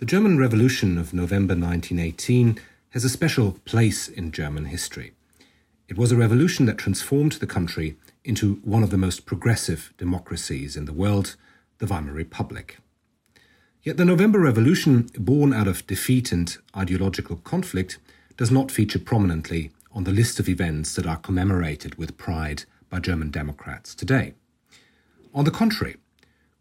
The German Revolution of November 1918 has a special place in German history. It was a revolution that transformed the country into one of the most progressive democracies in the world, the Weimar Republic. Yet the November Revolution, born out of defeat and ideological conflict, does not feature prominently on the list of events that are commemorated with pride by German Democrats today. On the contrary,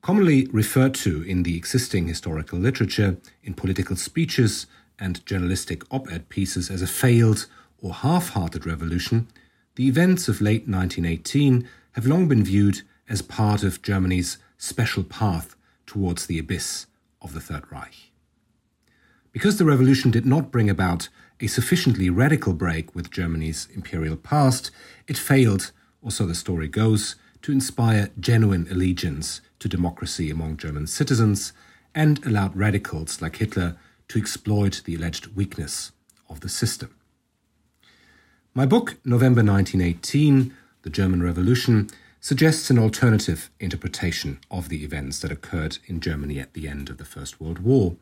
commonly referred to in the existing historical literature, in political speeches, and journalistic op ed pieces as a failed or half hearted revolution, the events of late 1918 have long been viewed as part of Germany's special path towards the abyss of the Third Reich. Because the revolution did not bring about a sufficiently radical break with Germany's imperial past, it failed, or so the story goes, to inspire genuine allegiance to democracy among German citizens and allowed radicals like Hitler to exploit the alleged weakness of the system. My book, November 1918 The German Revolution, suggests an alternative interpretation of the events that occurred in Germany at the end of the First World War.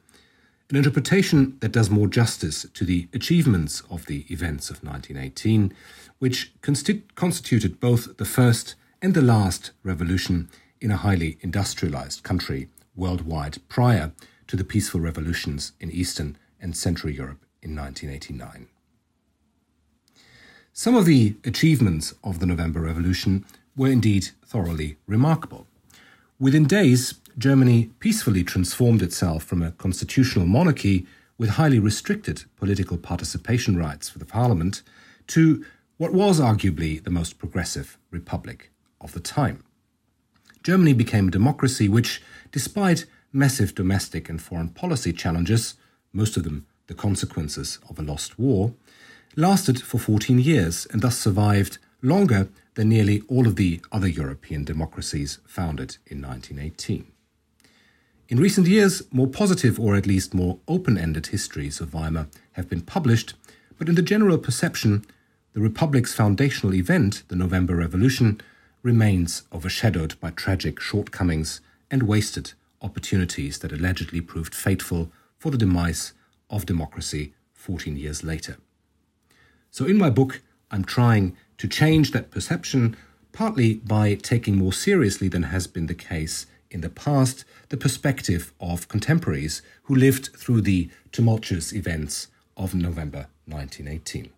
An interpretation that does more justice to the achievements of the events of 1918, which constituted both the first and the last revolution in a highly industrialized country worldwide prior to the peaceful revolutions in Eastern and Central Europe in 1989. Some of the achievements of the November Revolution were indeed thoroughly remarkable. Within days, Germany peacefully transformed itself from a constitutional monarchy with highly restricted political participation rights for the parliament to what was arguably the most progressive republic of the time. Germany became a democracy which, despite massive domestic and foreign policy challenges, most of them the consequences of a lost war, lasted for 14 years and thus survived longer than nearly all of the other European democracies founded in 1918. In recent years, more positive or at least more open ended histories of Weimar have been published, but in the general perception, the Republic's foundational event, the November Revolution, remains overshadowed by tragic shortcomings and wasted opportunities that allegedly proved fateful for the demise of democracy 14 years later. So, in my book, I'm trying to change that perception, partly by taking more seriously than has been the case in the past the perspective of contemporaries who lived through the tumultuous events of November 1918.